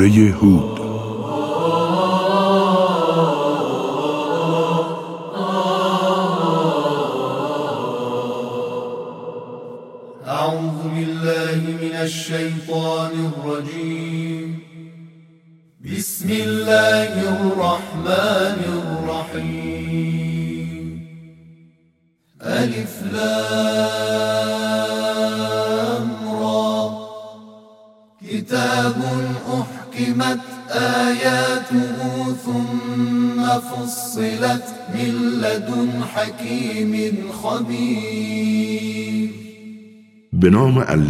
سوره هود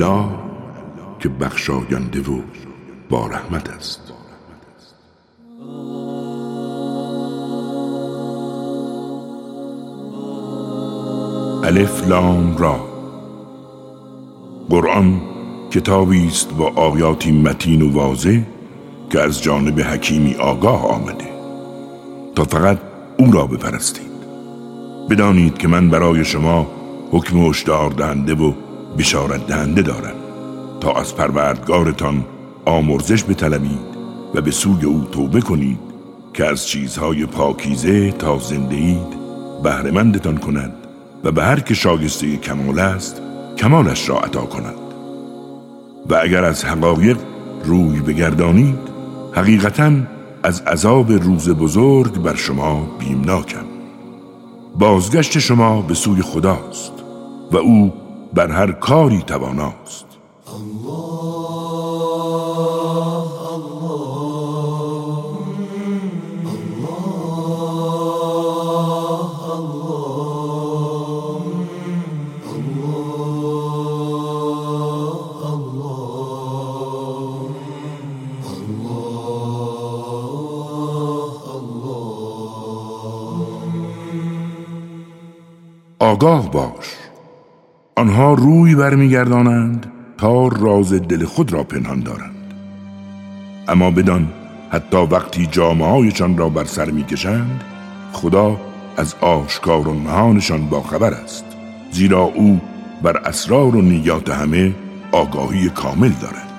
الله که بخشاینده و با رحمت است. الف لام را. قرآن کتابی است با آیاتی متین و واضح که از جانب حکیمی آگاه آمده. تا فقط او را بپرستید. بدانید که من برای شما حکم هشدار دهنده و بشارت دهنده دارم تا از پروردگارتان آمرزش بطلبید و به سوی او توبه کنید که از چیزهای پاکیزه تا زنده اید بهرهمندتان کند و به هر که شایسته کمال است کمالش را عطا کند. و اگر از حقایق روی بگردانید حقیقتا از عذاب روز بزرگ بر شما بیمناکم. بازگشت شما به سوی خداست و او بر هر کاری تواناست. آگاه باش. آنها روی برمیگردانند تا راز دل خود را پنهان دارند. اما بدان حتی وقتی جامعه را بر سر می‌کشند خدا از آشکار و نهانشان با خبر است. زیرا او بر اسرار و نیات همه آگاهی کامل دارد.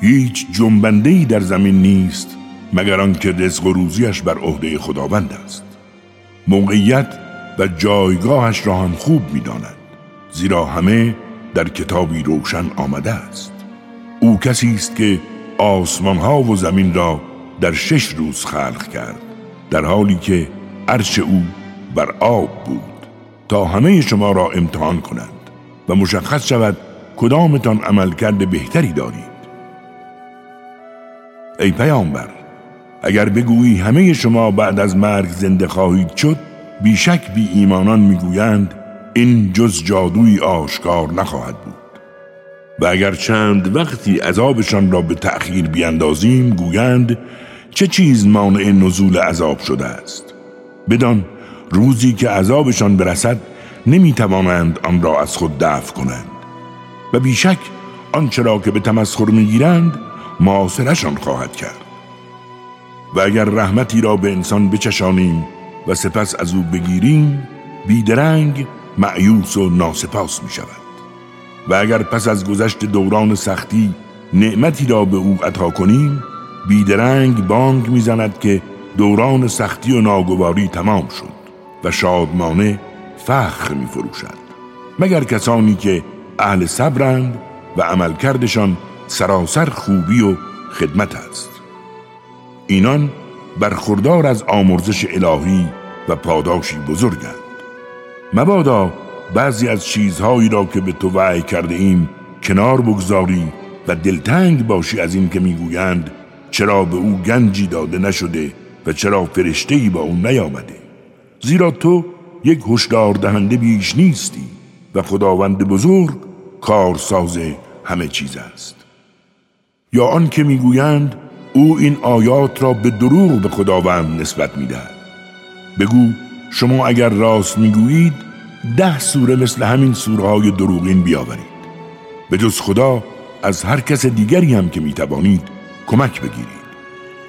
هیچ جنبنده در زمین نیست مگر آنکه رزق و روزیش بر عهده خداوند است. موقعیت و جایگاهش را هم خوب می‌داند زیرا همه در کتابی روشن آمده است. او کسی است که آسمان ها و زمین را در شش روز خلق کرد در حالی که عرش او بر آب بود. تا همه شما را امتحان کند و مشخص شود کدامتان عمل کرده بهتری دارید. ای پیامبر اگر بگویی همه شما بعد از مرگ زنده خواهید شد بیشک بی ایمانان می‌گویند این جز جادوی آشکار نخواهد بود. و اگر چند وقتی عذابشان را به تأخیر بیاندازیم گویند چه چیز مانع نزول عذاب شده است؟ بدان روزی که عذابشان برسد نمی‌توانند آن را از خود دفع کنند. و بیشک آنچه را که به تمسخر می‌گیرند معاصرشان خواهد کرد. و اگر رحمتی را به انسان بچشانیم و سپس از او بگیریم بیدرنگ معیوس و ناسپاس می شود و اگر پس از گذشت دوران سختی نعمتی را به او عطا کنیم بیدرنگ بانگ می‌زند که دوران سختی و ناگواری تمام شد و شادمانه فخر می فروشد مگر کسانی که اهل صبرند و عملکردشان سراسر خوبی و خدمت است. اینان برخوردار از آمرزش الهی و پاداشی بزرگند. مبادا بعضی از چیزهایی را که به تو وعی کرده ایم کنار بگذاری و دلتنگ باشی از این که می‌گویند چرا به او گنجی داده نشده و چرا فرشتهی با او نیامده. زیرا تو یک هشدار دهنده بیش نیستی و خداوند بزرگ کارساز همه چیز است. یا آن که می‌گویند او این آیات را به دروغ به خداوند نسبت می‌دهد. بگو شما اگر راست می‌گویید ده سوره مثل همین سورهای دروغین بیاورید. به جز خدا از هر کس دیگری هم که می‌توانید کمک بگیرید.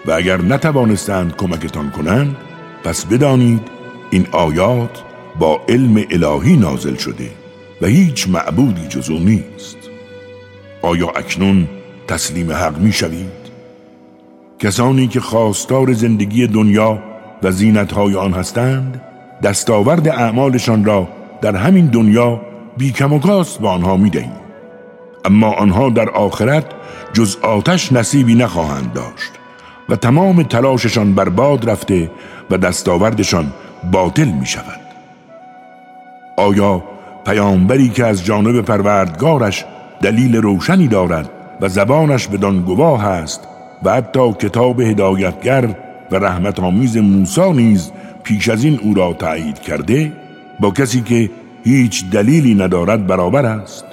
و اگر نتوانستند کمکتان کنند پس بدانید این آیات با علم الهی نازل شده و هیچ معبودی جز نیست. آیا اکنون تسلیم حق می شوید کسانی که خواستار زندگی دنیا و زینتهای آن هستند دستاورد اعمالشان را در همین دنیا بیکم و کاست به آنها می دهیم. اما آنها در آخرت جز آتش نصیبی نخواهند داشت و تمام تلاششان برباد رفته و دستاوردشان باطل می شود آیا پیامبری که از جانب پروردگارش دلیل روشنی دارد و زبانش بدان گواه است و حتی کتاب هدایتگر و رحمت آمیز موسی نیز پیش از این او را تایید کرده با کسی که هیچ دلیلی ندارد برابر است.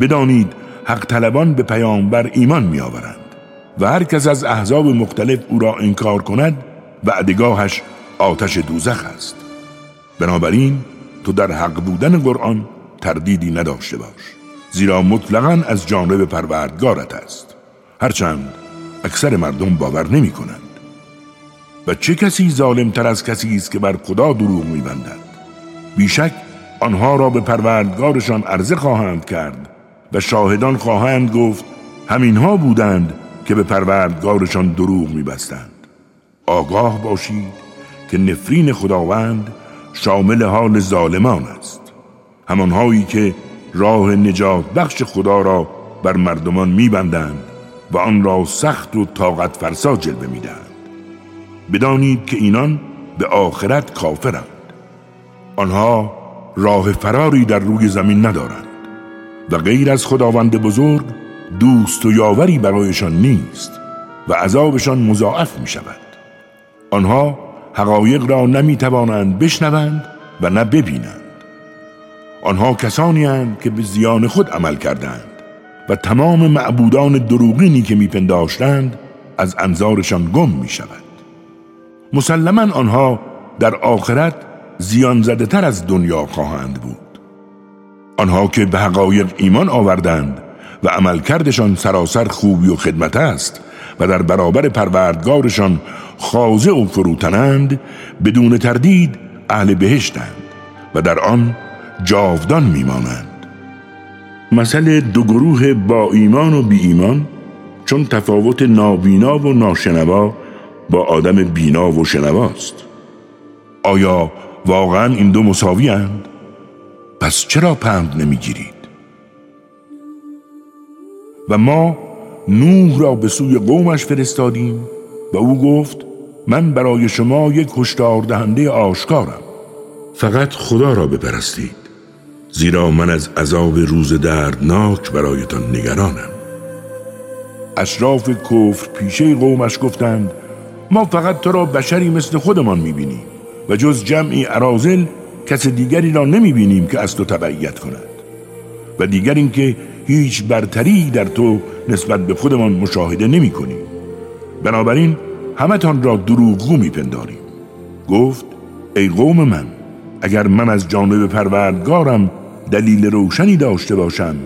بدانید حق طلبان به پیامبر ایمان می آورند و هر کس از احزاب مختلف او را انکار کند وعدگاهش آتش دوزخ است. بنابراین تو در حق بودن قرآن تردیدی نداشته باش زیرا مطلقا از جانب پروردگارت است. هرچند اکثر مردم باور نمی کنند و چه کسی ظالم تر از کسی است که بر خدا دروغ می بندند بیشک آنها را به پروردگارشان عرضه خواهند کرد و شاهدان خواهند گفت همینها بودند که به پروردگارشان دروغ میبستند. آگاه باشید که نفرین خداوند شامل حال ظالمان است. همانهایی که راه نجات بخش خدا را بر مردمان میبندند و آن را سخت و طاقت فرسا جلوه می‌دهند. بدانید که اینان به آخرت کافرند. آنها راه فراری در روی زمین ندارند و غیر از خداوند بزرگ دوست و یاوری برایشان نیست و عذابشان مضاعف می شود آنها حقایق را نمی توانند بشنوند و نه ببینند. آنها کسانی هستند که به زیان خود عمل کردند و تمام معبودان دروغینی که میپنداشتند از انظارشان گم می شود مسلما آنها در آخرت زیان زده تر از دنیا خواهند بود. آنها که به حقایق ایمان آوردند و عملکردشان سراسر خوبی و خدمت است و در برابر پروردگارشان خاضع و فروتنند بدون تردید اهل بهشتند و در آن جاودان میمانند. مثل دو گروه با ایمان و بی ایمان چون تفاوت نابینا و ناشنوا با آدم بینا و شنواست آیا واقعا این دو مساوی هند؟ پس چرا پند نمی‌گیرید؟ و ما نوح را به سوی قومش فرستادیم و او گفت من برای شما یک هشدار دهنده آشکارم فقط خدا را بپرستید زیرا من از عذاب روز دردناک برایتان نگرانم اشراف کفر پیشه قومش گفتند ما فقط تو را بشری مثل خودمان می‌بینیم و جز جمعی عرازل کس دیگری را نمی‌بینیم که از تو تبعیت کند. و دیگر اینکه هیچ برتری در تو نسبت به خودمان مشاهده نمی کنیم بنابراین همتان را دروغگو میپنداریم. گفت ای قوم من اگر من از جانب پروردگارم دلیل روشنی داشته باشم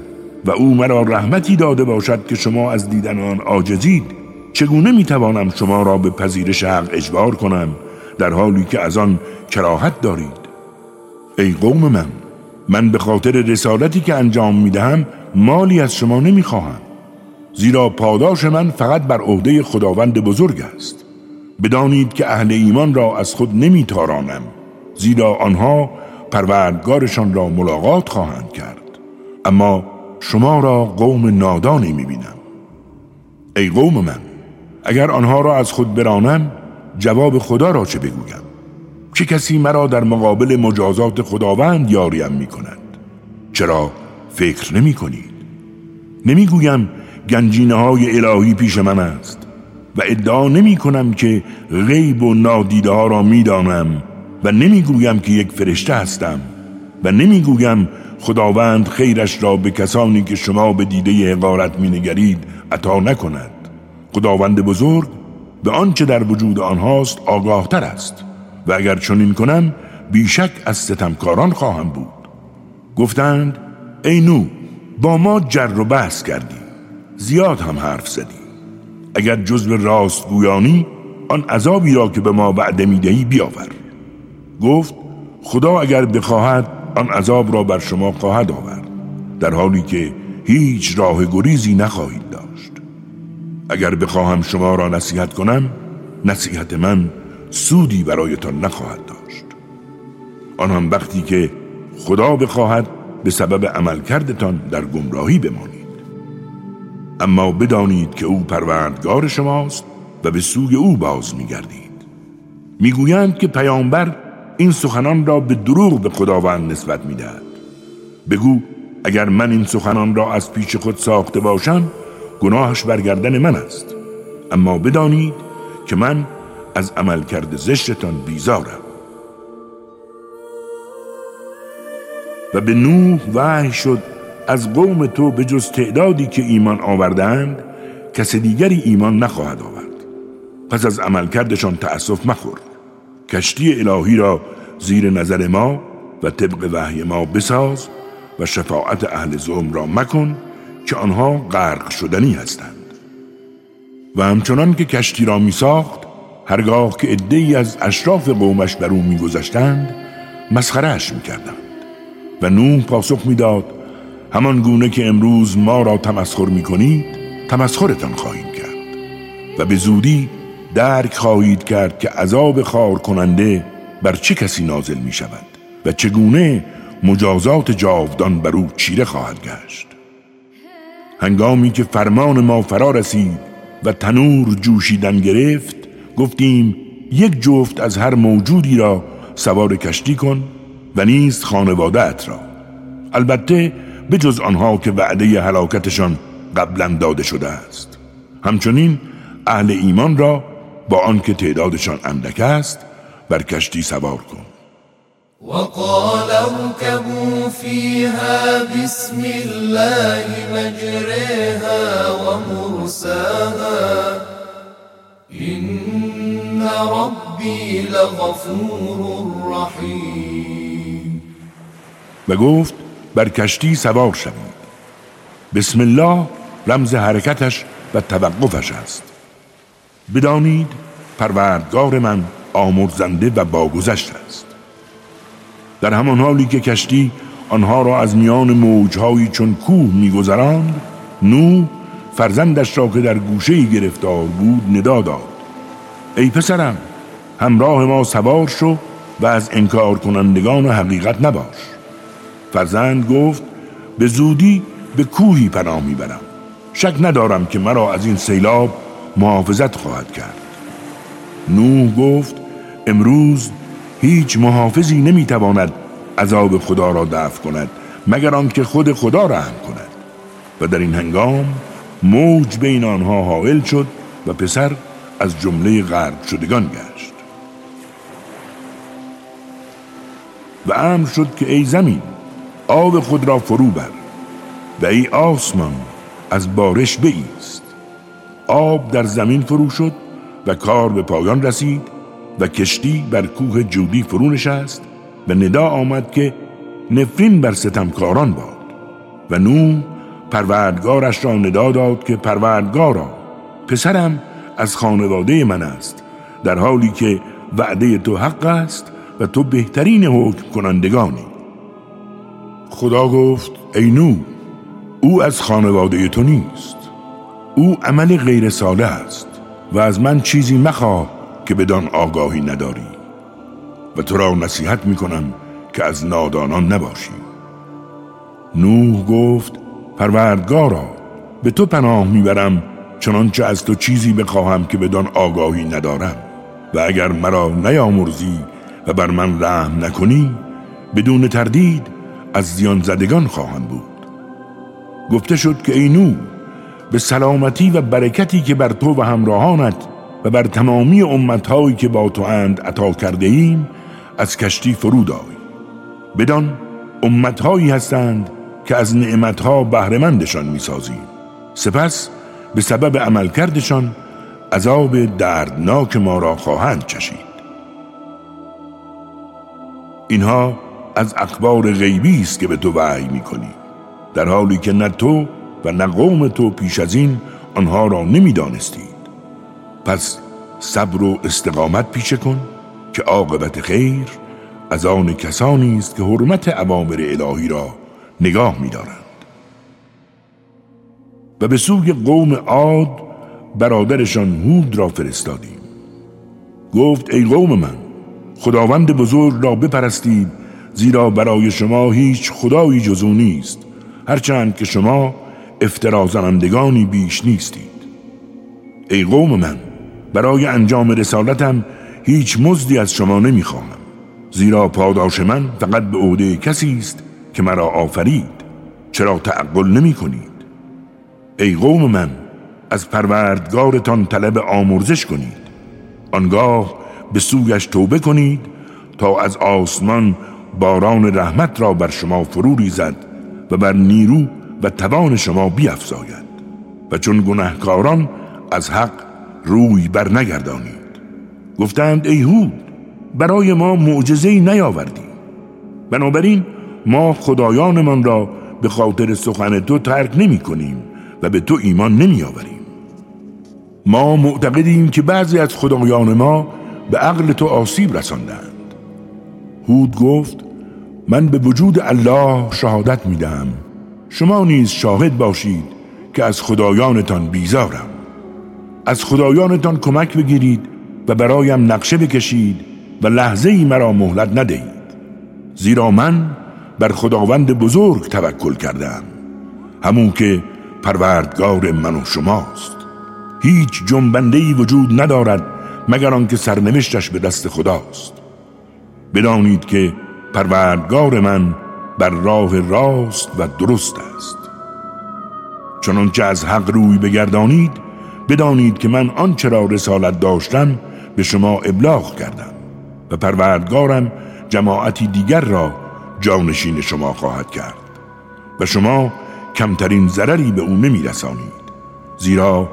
و او مرا رحمتی داده باشد که شما از دیدن آن عاجزید چگونه می‌توانم شما را به پذیرش حق اجبار کنم در حالی که از آن کراهت دارید؟ ای قوم من من به خاطر رسالتی که انجام می‌دهم مالی از شما نمی‌خواهم. زیرا پاداش من فقط بر عهده خداوند بزرگ است. بدانید که اهل ایمان را از خود نمیتارانم زیرا آنها پروردگارشان را ملاقات خواهند کرد. اما شما را قوم نادانی می‌بینم. ای قوم من اگر آنها را از خود برانم جواب خدا را چه بگویم؟ چه کسی مرا در مقابل مجازات خداوند یاریم می کند چرا فکر نمی کنید نمی گویم گنجینه های الهی پیش من است و ادعا نمی کنم که غیب و نادیده ها را می دانم و نمی گویم که یک فرشته هستم و نمی گویم خداوند خیرش را به کسانی که شما به دیده حقارت می نگرید عطا نکند. خداوند بزرگ به آنچه در وجود آنهاست آگاهتر است و اگر چنین کنم بیشک از ستمکاران خواهم بود. گفتند ای نو با ما جر و بحث کردی زیاد هم حرف زدی. اگر جزو راست گویانی آن عذابی را که به ما وعده می‌دهی بیاور. گفت خدا اگر بخواهد آن عذاب را بر شما خواهد آورد در حالی که هیچ راه گریزی نخواهید اگر بخواهم شما را نصیحت کنم نصیحت من سودی برایتان نخواهد داشت. آن هم وقتی که خدا بخواهد به سبب عمل کردتان در گمراهی بمانید. اما بدانید که او پروردگار شماست و به سوی او باز میگردید. می‌گویند که پیامبر این سخنان را به دروغ به خداوند نسبت می‌دهد. بگو اگر من این سخنان را از پیش خود ساخته باشم گناهش برگردن من است. اما بدانید که من از عمل کرده زشتتان بیزارم. و به نوح وحی شد از قوم تو به جز تعدادی که ایمان آوردند کس دیگری ایمان نخواهد آورد. پس از عملکردشان تأسف مخور. کشتی الهی را زیر نظر ما و طبق وحی ما بساز و شفاعت اهل زوم را مکن که آنها غرق شدنی هستند. و همچنان که کشتی را می ساخت هرگاه که ای از اشراف قومش بر او مسخرهش می‌کردند. و نوح پاسخ می‌داد همان گونه که امروز ما را تمسخر می‌کنید تمسخرتان خواهیم کرد. و به زودی درک خواهید کرد که عذاب خار کننده بر چه کسی نازل می شود و چگونه مجازات جاودان بر او چیره خواهد گشت. هنگامی که فرمان ما فرا رسید و تنور جوشیدن گرفت گفتیم یک جفت از هر موجودی را سوار کشتی کن و نیز خانوادت را. البته به جز آنها که وعده هلاکتشان قبلا داده شده است. همچنین اهل ایمان را با آنکه تعدادشان اندک است بر کشتی سوار کن. وقال اركبوا فيها بسم الله مجريها ومرساها. إن ربي لغفور رحیم و گفت بر کشتی سوار شوید. بسم الله رمز حرکتش و توقفش است. بدانید پروردگار من آمرزنده و باگذشت است. در همان حالی که کشتی آنها را از میان موجهایی چون کوه میگذراند نو فرزندش را که در گوشه گرفتار بود ندا داد. ای پسرم همراه ما سوار شو و از انکار کنندگان حقیقت نباش. فرزند گفت به زودی به کوهی پناه می‌برم. شک ندارم که مرا از این سیلاب محافظت خواهد کرد. نوح گفت امروز هیچ محافظی نمی‌تواند عذاب خدا را دفع کند مگر آنکه خود خدا رحم کند. و در این هنگام موج بین آنها حائل شد و پسر از جمله غرب شدگان گشت. و امر شد که ای زمین آب خود را فرو بر و ای آسمان از بارش بیست. آب در زمین فرو شد و کار به پایان رسید و کشتی بر کوه جودی فرو نشست و ندا آمد که نفرین بر ستمکاران باد و نو پروردگارش را ندا داد که پروردگارا پسرم از خانواده من است در حالی که وعده تو حق است و تو بهترین حکم کنندگانی خدا گفت ای نو او از خانواده تو نیست او عمل غیر ساله است و از من چیزی مخواه که بدان آگاهی نداری. و تو را نصیحت می کنم که از نادانان نباشی. نوح گفت پروردگارا به تو پناه می‌برم چنانچه از تو چیزی بخواهم که بدان آگاهی ندارم. و اگر مرا نیامرزی و بر من رحم نکنی بدون تردید از زیان زدگان خواهم بود. گفته شد که اینو به سلامتی و برکتی که بر تو و همراهانت و بر تمامی امتهایی که با تو اند عطا کرده ایم از کشتی فرود آی. بدان امتهایی هستند که از نعمتها بهرهمندشان می‌سازیم. سپس به سبب عملکردشان عذاب دردناک ما را خواهند چشید. اینها از اخبار غیبی است که به تو وحی می‌کنی در حالی که نه تو و نه قوم تو پیش از این آنها را نمی‌دانستید پس صبر و استقامت پیشه کن که عاقبت خیر از آن کسانی است که حرمت اوامر الهی را نگاه میدارند. و به سوی قوم عاد برادرشان هود را فرستادیم. گفت ای قوم من خداوند بزرگ را بپرستید زیرا برای شما هیچ خدایی جز او نیست هرچند که شما افترازنندگانی بیش نیستید. ای قوم من برای انجام رسالتم هیچ مزدی از شما نمی‌خواهم. زیرا پاداش من فقط به عهده کسی است که مرا آفرید. چرا تعقل نمی کنید ای قوم من از پروردگارتان طلب آمرزش کنید. آنگاه به سوگش توبه کنید تا از آسمان باران رحمت را بر شما فرو ریزد و بر نیرو و توان شما بیافزاید و چون گناهکاران از حق روی بر نگردانید. گفتند ای هود برای ما معجزه نیاوردی. بنابراین ما خدایانمان را به خاطر سخن تو ترک نمی کنیم و به تو ایمان نمی آوریم ما معتقدیم که بعضی از خدایان ما به عقل تو آسیب رساندند. هود گفت من به وجود الله شهادت می دهم شما نیز شاهد باشید که از خدایانتان بیزارم. از خدایانتان کمک بگیرید و برایم نقشه بکشید و لحظه ای مرا مهلت ندهید. زیرا من بر خداوند بزرگ توکل کردم. همون که پروردگار من و شماست. هیچ جنبنده ای وجود ندارد مگر آنکه سرنوشتش به دست خداست. بدانید که پروردگار من بر راه راست و درست است. چنانچه از حق روی بگردانید بدانید که من آنچه را رسالت داشتم به شما ابلاغ کردم و پروردگارم جماعتی دیگر را جانشین شما خواهد کرد و شما کمترین ضرری به او نمی رسانید زیرا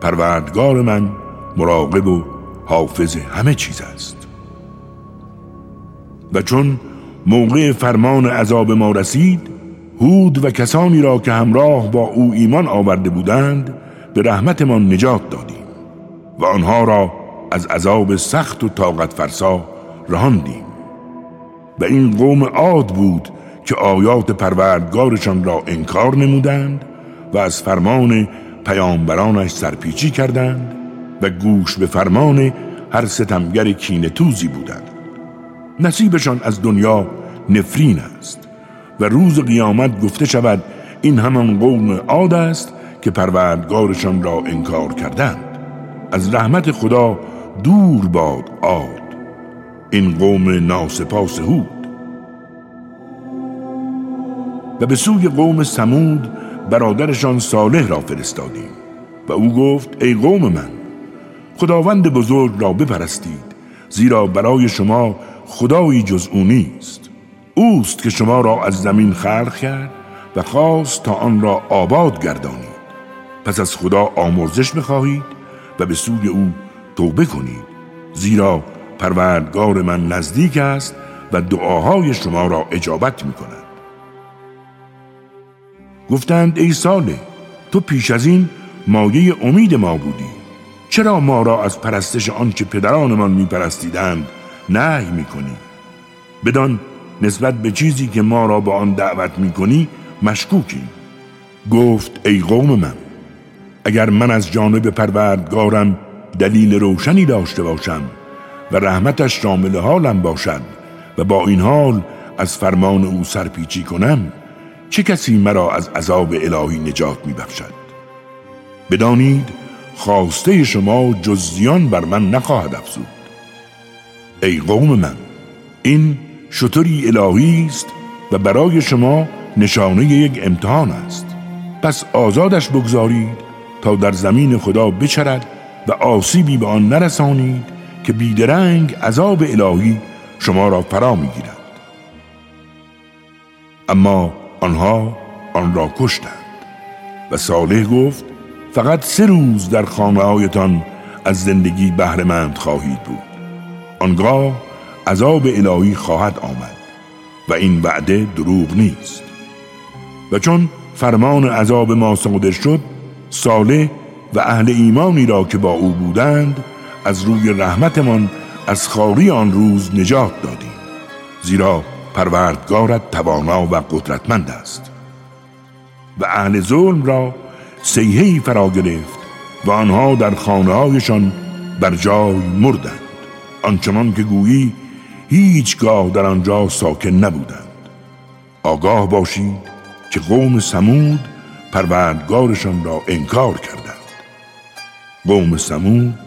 پروردگار من مراقب و حافظ همه چیز است. و چون موقع فرمان عذاب ما رسید هود و کسانی را که همراه با او ایمان آورده بودند به رحمتمان نجات دادیم و آنها را از عذاب سخت و طاقت فرسا رهاندیم. و این قوم عاد بود که آیات پروردگارشان را انکار نمودند و از فرمان پیامبرانش سرپیچی کردند و گوش به فرمان هر ستمگر کین توزی بودند. نصیبشان از دنیا نفرین است و روز قیامت گفته شود این همان قوم عاد است که پروردگارشان را انکار کردند. از رحمت خدا دور باد عاد این قوم ناسپاس هود. و به سوی قوم سمود برادرشان صالح را فرستادیم. و او گفت ای قوم من خداوند بزرگ را بپرستید زیرا برای شما خدایی جز او نیست. اوست که شما را از زمین خلق کرد و خواست تا آن را آباد گردانید. پس از خدا آمرزش بخواهید و به سوی او توبه کنید زیرا پروردگار من نزدیک است و دعاهای شما را اجابت می کند گفتند ای ساله تو پیش از این مایه امید ما بودی. چرا ما را از پرستش آنچه پدرانمان میپرستیدند نهی می‌کنی؟ بدان نسبت به چیزی که ما را به آن دعوت می‌کنی مشکوکی. گفت ای قوم من اگر من از جانب پروردگارم دلیل روشنی داشته باشم و رحمتش شامل حالم باشد و با این حال از فرمان او سرپیچی کنم چه کسی مرا از عذاب الهی نجات می بخشد بدانید خواسته شما جزیان بر من نخواهد افزود. ای قوم من این شطوری الهی است و برای شما نشانه یک امتحان است. پس آزادش بگذارید تا در زمین خدا بچرد و آسیبی به آن نرسانید که بیدرنگ عذاب الهی شما را فرا می‌گیرد. اما آنها آن را کشتند و صالح گفت فقط سه روز در خانه هایتان از زندگی بهرهمند خواهید بود. آنگاه عذاب الهی خواهد آمد و این وعده دروغ نیست. و چون فرمان عذاب ما صادر شد صالح و اهل ایمانی را که با او بودند از روی رحمتمان از خاری آن روز نجات دادیم. زیرا پروردگارت توانا و قدرتمند است. و اهل ظلم را سیهی فرا گرفت و آنها در خانه هایشان بر جای مردند. آنچنان که گویی هیچگاه در آنجا ساکن نبودند. آگاه باشید که قوم سمود پروردگارشان را انکار کردند. قوم سمود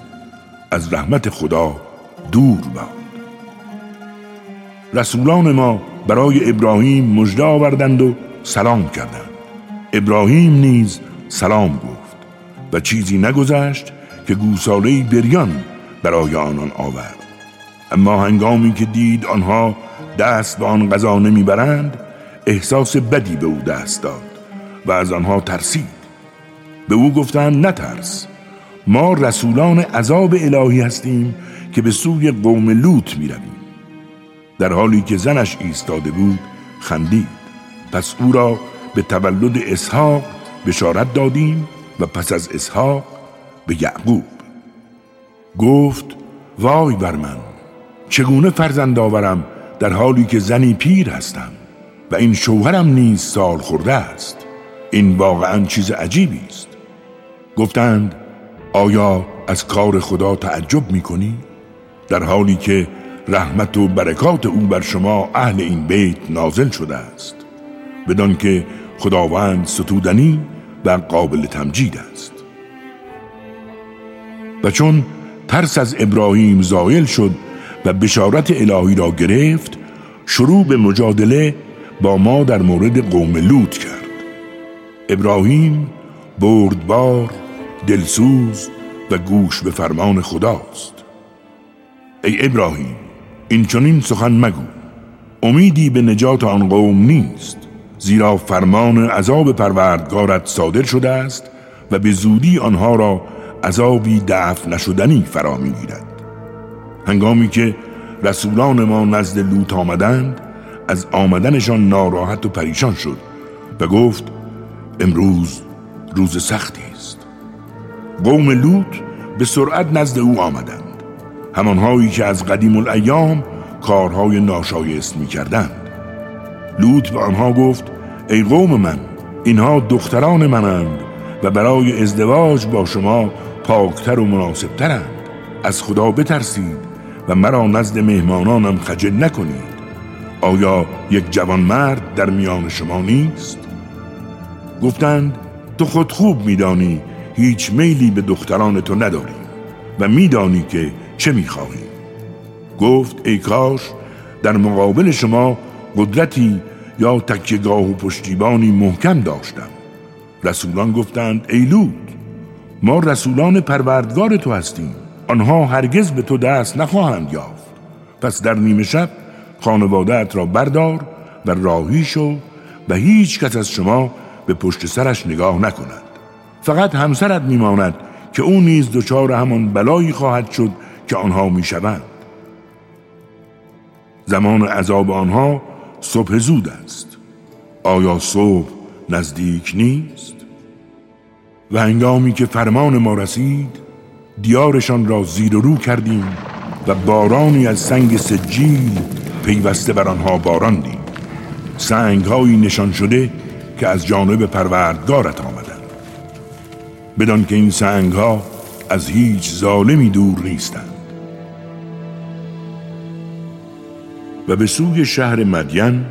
از رحمت خدا دور باد رسولان ما برای ابراهیم مژده آوردند و سلام کردند. ابراهیم نیز سلام گفت و چیزی نگذشت که گوساله بریان برای آنان آورد. اما هنگامی که دید آنها دست به آن غذا نمی‌برند احساس بدی به او دست داد. و از آنها ترسید. به او گفتند نترس ما رسولان عذاب الهی هستیم که به سوی قوم لوط می رویم. در حالی که زنش ایستاده بود خندید. پس او را به تولد اسحاق بشارت دادیم و پس از اسحاق به یعقوب. گفت وای بر من چگونه فرزند آورم در حالی که زنی پیر هستم و این شوهرم نیز سال خورده است؟ این واقعا چیز عجیبی است. گفتند آیا از کار خدا تعجب می کنی؟ در حالی که رحمت و برکات او بر شما اهل این بیت نازل شده است. بدان که خداوند ستودنی و قابل تمجید است. و چون ترس از ابراهیم زایل شد و بشارت الهی را گرفت شروع به مجادله با ما در مورد قوم لوط کرد. ابراهیم بردبار دلسوز و گوش به فرمان خداست. ای ابراهیم این چنین سخن مگو. امیدی به نجات آن قوم نیست زیرا فرمان عذاب پروردگارت صادر شده است و به زودی آنها را عذابی دفع نشدنی فرا می‌گیرد. هنگامی که رسولان ما نزد لوط آمدند از آمدنشان ناراحت و پریشان شد و گفت امروز روز سختی است. قوم لوط به سرعت نزد او آمدند. همانهایی که از قدیم الایام کارهای ناشایست می کردند لوط به آنها گفت ای قوم من اینها دختران منند و برای ازدواج با شما پاکتر و مناسبترند. از خدا بترسید و مرا نزد مهمانانم خجل نکنید. آیا یک جوان مرد در میان شما نیست؟ گفتند تو خود خوب میدانی هیچ میلی به دختران تو نداری و میدانی که چه می‌خواهی. گفت ای کاش در مقابل شما قدرتی یا تکیگاه و پشتیبانی محکم داشتم. رسولان گفتند ای لود ما رسولان پروردگار تو هستیم. آنها هرگز به تو دست نخواهند یافت. پس در نیمه شب خانوادهت را بردار و راهی شو و هیچ کس از شما به پشت سرش نگاه نکند. فقط همسرت میماند که او نیز دچار همان بلایی خواهد شد که آنها می‌شوند. زمان عذاب آنها صبح زود است. آیا صبح نزدیک نیست؟ و هنگامی که فرمان ما رسید دیارشان را زیر و رو کردیم و بارانی از سنگ سجیل پیوسته بر آنها باراندیم. سنگ هایی نشان شده که از جانب پروردگارت آمدند. بدان که این سنگ ها از هیچ ظالمی دور نیستند. و به سوی شهر مدین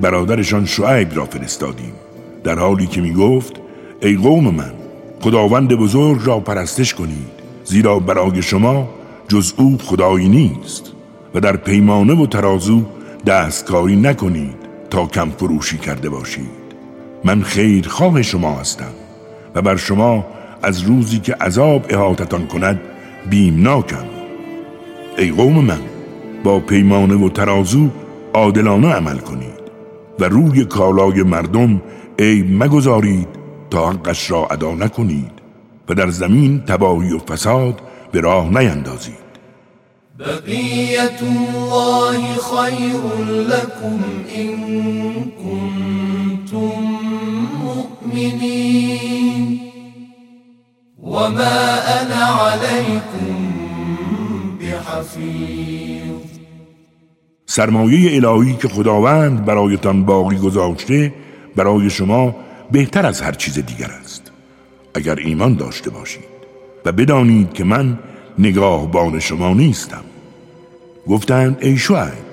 برادرشان شعیب را فرستادیم در حالی که می گفت ای قوم من خداوند بزرگ را پرستش کنید زیرا برای شما جز او خدایی نیست و در پیمانه و ترازو دستکاری نکنید تا کم فروشی کرده باشید. من خیرخواه شما هستم و بر شما از روزی که عذاب احاطتان کند بیمناکم. ای قوم من با پیمانه و ترازو عادلانه عمل کنید و روی کالای مردم عیب مگذارید تا حقش را ادا نکنید و در زمین تباهی و فساد به راه نیندازید. بقیت الله خیر لكم ان کنتم مؤمنین وما انا عليكم بحفیظ سرمایه الهی که خداوند برایتان باقی گذاشته برای شما بهتر از هر چیز دیگر است. اگر ایمان داشته باشید و بدانید که من نگاهبان شما نیستم. گفتند ای شعیب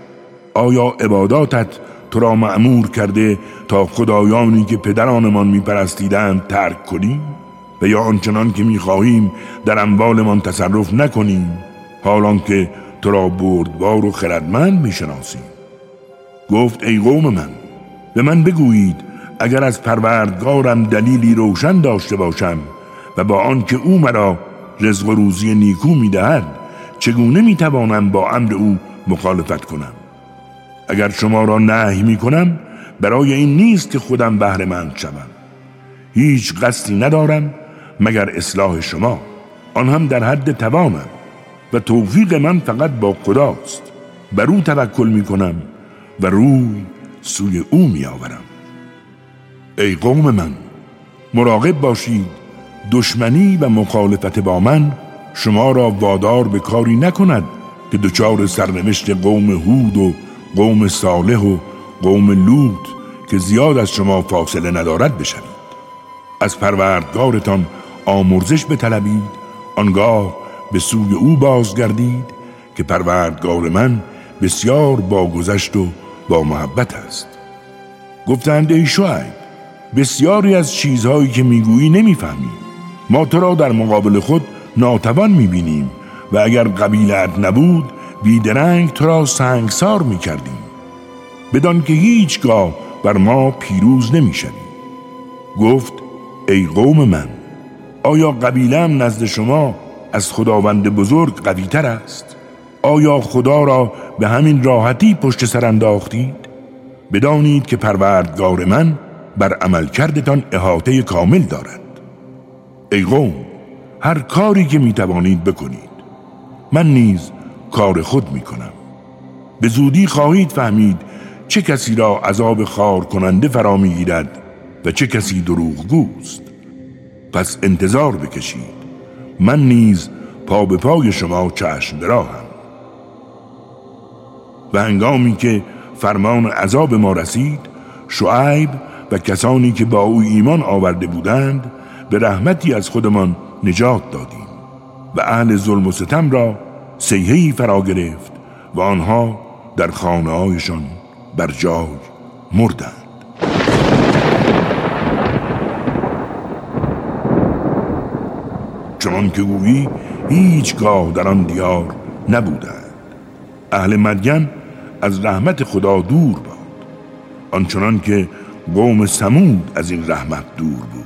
آیا عباداتت تو را معمور کرده تا خدایانی که پدرانمان میپرستیدند ترک کنیم و یا آنچنان که می‌خواهیم در اموالمان تصرف نکنیم حالان که تو را بردبار و خردمند می‌شناسیم. گفت ای قوم من به من بگویید اگر از پروردگارم دلیلی روشن داشته باشم و با آنکه او مرا رزق و روزی نیکو می‌دهد چگونه می‌توانم با امر او مخالفت کنم؟ اگر شما را نهی می‌کنم برای این نیست که خودم بهره مند شوم. هیچ قصدی ندارم مگر اصلاح شما. آن هم در حد توانم و توفیق من فقط با خداست. بر او توکل می‌کنم و روی سوی او میآورم. ای قوم من مراقب باشید. دشمنی و مخالفت با من شما را وادار به کاری نکند که دچار سرنوشت قوم هود و قوم صالح و قوم لوط که زیاد از شما فاصله ندارد بشوید. از پروردگارتان آمرزش بطلبید آنگاه به سوی او بازگردید که پروردگار من بسیار باگذشت و با محبت است. گفتند ای شعیب بسیاری از چیزهایی که می‌گویی نمی‌فهمیم ما تو را در مقابل خود ناتوان می‌بینیم و اگر قبیلت نبود بیدرنگ تو را سنگسار می‌کردیم بدان که هیچگاه بر ما پیروز نمی‌شوی گفت ای قوم من آیا قبیلم نزد شما از خداوند بزرگ قویتر است؟ آیا خدا را به همین راحتی پشت سر انداختید؟ بدانید که پروردگار من بر عمل کردتان احاطه کامل دارد ای قوم هر کاری که می‌توانید بکنید من نیز کار خود می‌کنم. به زودی خواهید فهمید چه کسی را عذاب خار کننده فرا می‌گیرد و چه کسی دروغگوست. پس انتظار بکشید. من نیز پا به پای شما چشم دراهم و هنگامی که فرمان عذاب ما رسید شعیب و کسانی که با او ایمان آورده بودند به رحمتی از خودمان نجات دادیم و اهل ظلم و ستم را سیهی فرا گرفت و آنها در خانه هایشان بر جای مردند. چنان که گویی هیچگاه در آن دیار نبودند. اهل مدین از رحمت خدا دور باد. آنچنان که قوم سمود از این رحمت دور بود.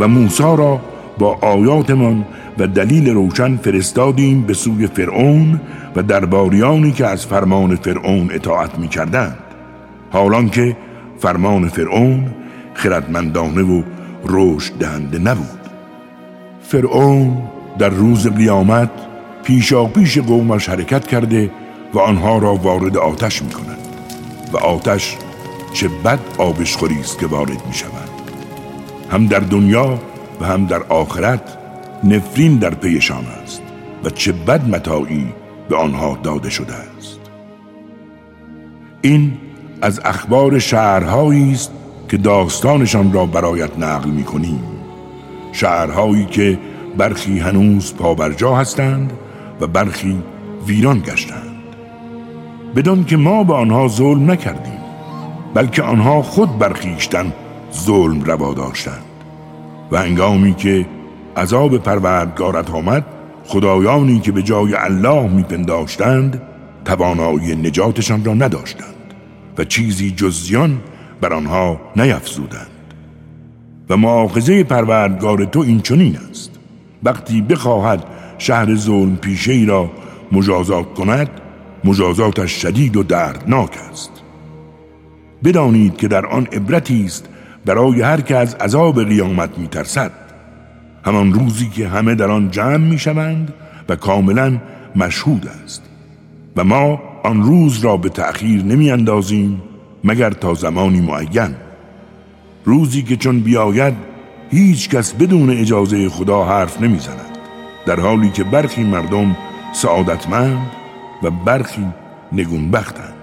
و موسی را با آیاتمان و دلیل روشن فرستادیم به سوی فرعون و درباریانی که از فرمان فرعون اطاعت می کردند حالان که فرمان فرعون خردمندانه و رشد دهنده نبود. فرعون در روز قیامت پیشا پیش قومش حرکت کرده و آنها را وارد آتش می کند و آتش چه بد آبشخوری است که وارد می شود هم در دنیا و هم در آخرت نفرین در پیشان است و چه بد متاعی به آنها داده شده است. این از اخبار شهرهایی است که داستانشان را برایت نقل می کنیم شهرهایی که برخی هنوز پابرجا هستند و برخی ویران گشتند. بدان که ما به آنها ظلم نکردیم بلکه آنها خود برخیشتن ظلم روا داشتند. و انگامی که عذاب پروردگارت آمد خدایانی که به جای الله میپنداشتند توانایی نجاتشان را نداشتند و چیزی جزیان بر آنها نیفزودند و معاخذه پروردگار تو این چنین است. وقتی بخواهد شهر ظلم پیشه ای را مجازات کند مجازاتش شدید و دردناک است. بدانید که در آن عبرتی است برای هر که از عذاب قیامت میترسد. همان روزی که همه در آن جمع می‌شوند و کاملا مشهود است. و ما آن روز را به تأخیر نمی اندازیم مگر تا زمانی معین. روزی که چون بیاید هیچ کس بدون اجازه خدا حرف نمی‌زند. در حالی که برخی مردم سعادتمند و برخی نگونبختند.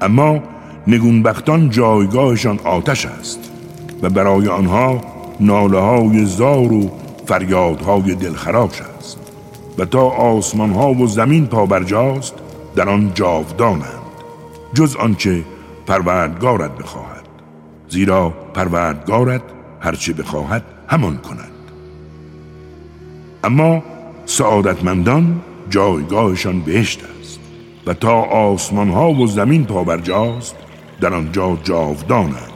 اما نگونبختان جایگاهشان آتش است. و برای آنها ناله های زار و فریادهای دلخراش است. و تا آسمان ها و زمین پابرجاست در آن جاودانند جز آنچه پروردگارت بخواهد. زیرا پروردگارت هرچه بخواهد همان کند. اما سعادتمندان جایگاهشان بهشت است و تا آسمان ها و زمین پابرجاست در آنجا جاودانند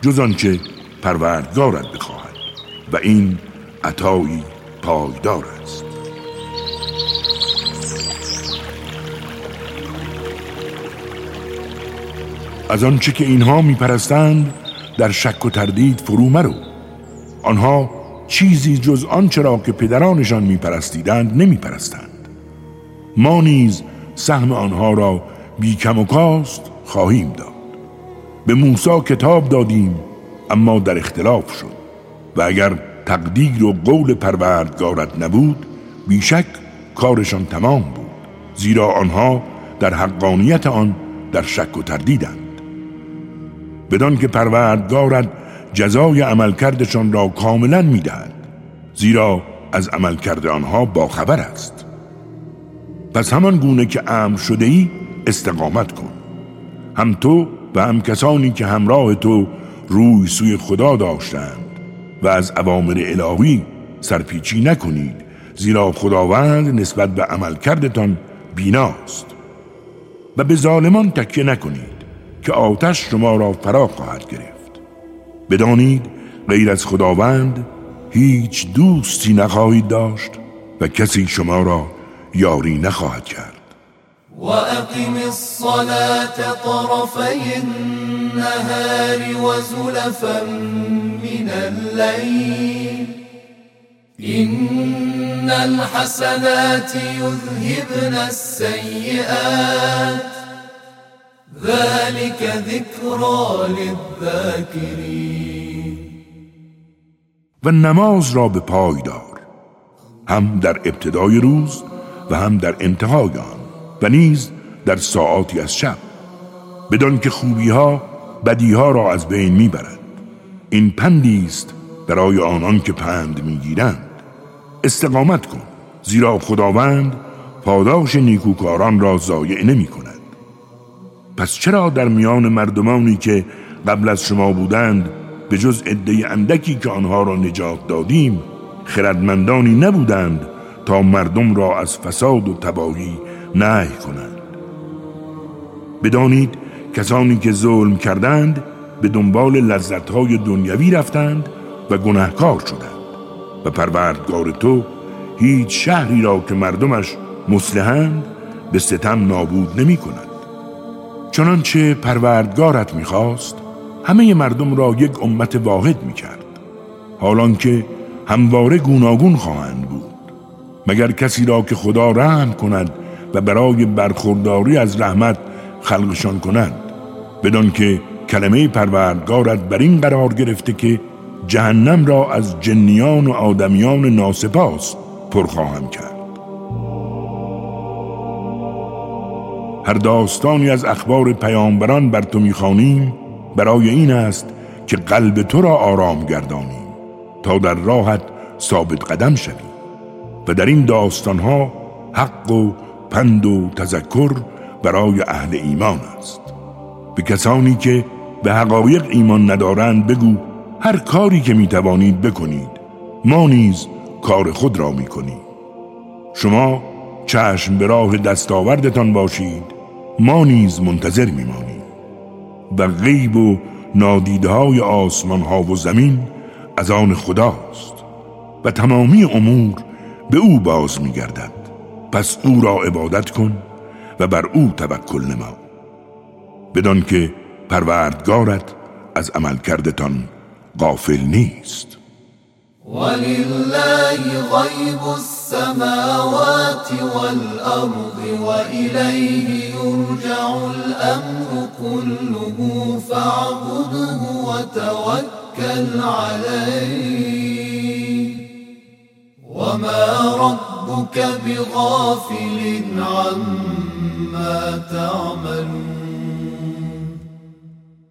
جز آنچه پروردگارت بخواهد و این عطایی پایدار است. از آنچه که اینها میپرستند در شک و تردید فرو مرو. آنها چیزی جز آنچه را که پدرانشان میپرستیدند نمیپرستند. ما نیز سهم آنها را بی کم و کاست خواهیم داد. به موسی کتاب دادیم اما در اختلاف شد و اگر تقدیر و قول پروردگارت نبود بیشک کارشان تمام بود زیرا آنها در حقانیت آن در شک و تردیدند. بدان که پروردگارت جزای عملکردشان را کاملا می‌دهد زیرا از عملکرد آنها باخبر است. پس همان گونه که امر شده ای استقامت کن. هم تو و هم کسانی که همراه تو روی سوی خدا داشتند و از اوامر الهی سرپیچی نکنید زیرا خداوند نسبت به عملکردتان بیناست. و به ظالمان تکیه نکنید که آتش شما را فرا خواهد گرفت. بدانید غیر از خداوند هیچ دوستی نخواهید داشت و کسی شما را یاری نخواهد کرد. وأقم الصلاة طرفي النهار وزلفا من الليل. إن الحسنات يذهبن السيئات. ذلك ذكرى للذاكرين. و نماز را دار. هم در ابتدای روز و هم در انتهای آن. و نیز در ساعاتی از شب بدان که خوبی ها بدی ها را از بین می‌برد این پندی است برای آنان که پند می‌گیرند. استقامت کن زیرا خداوند پاداش نیکوکاران را ضایع نمی کند پس چرا در میان مردمانی که قبل از شما بودند به جز عده اندکی که آنها را نجات دادیم خردمندانی نبودند تا مردم را از فساد و تباهی نهی کنند. بدانید کسانی که ظلم کردند به دنبال لذتهای دنیوی رفتند و گناهکار شدند. و پروردگار تو هیچ شهری را که مردمش مسلحند به ستم نابود نمی کند. چنانچه پروردگارت می‌خواست همه مردم را یک امت واحد می‌کرد. حالان که همواره گوناگون خواهند بود. مگر کسی را که خدا رحم کند و برای برخورداری از رحمت خلقشان کند بدان که کلمه پروردگارت بر این قرار گرفته که جهنم را از جنیان و آدمیان ناسپاس پر خواهم کرد. هر داستانی از اخبار پیامبران بر تو می‌خوانیم برای این است که قلب تو را آرام گردانیم تا در راحت ثابت قدم شوی و در این داستانها حق و پند و تذکر برای اهل ایمان است. به کسانی که به حقایق ایمان ندارند بگو هر کاری که می‌توانید بکنید ما نیز کار خود را می‌کنیم. شما چشم به راه دستاوردتان باشید ما نیز منتظر میمانیم. و غیب و نادیده های آسمان ها و زمین از آن خداست و تمامی امور به او باز میگردد. پس او را عبادت کن و بر او توکل نما. بدان که پروردگارت از عمل کردتان غافل نیست. ولله غيب السماوات والأرض وإليه يرجع الأمر كله فاعبده وتوكل عليه وما ربك بغافل عما تعملون.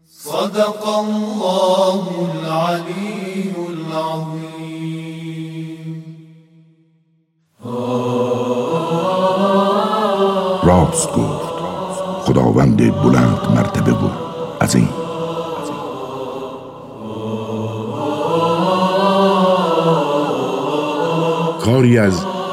صدق الله العلي العظيم. راست گفت خداوند بلند مرتبه بود این کاری از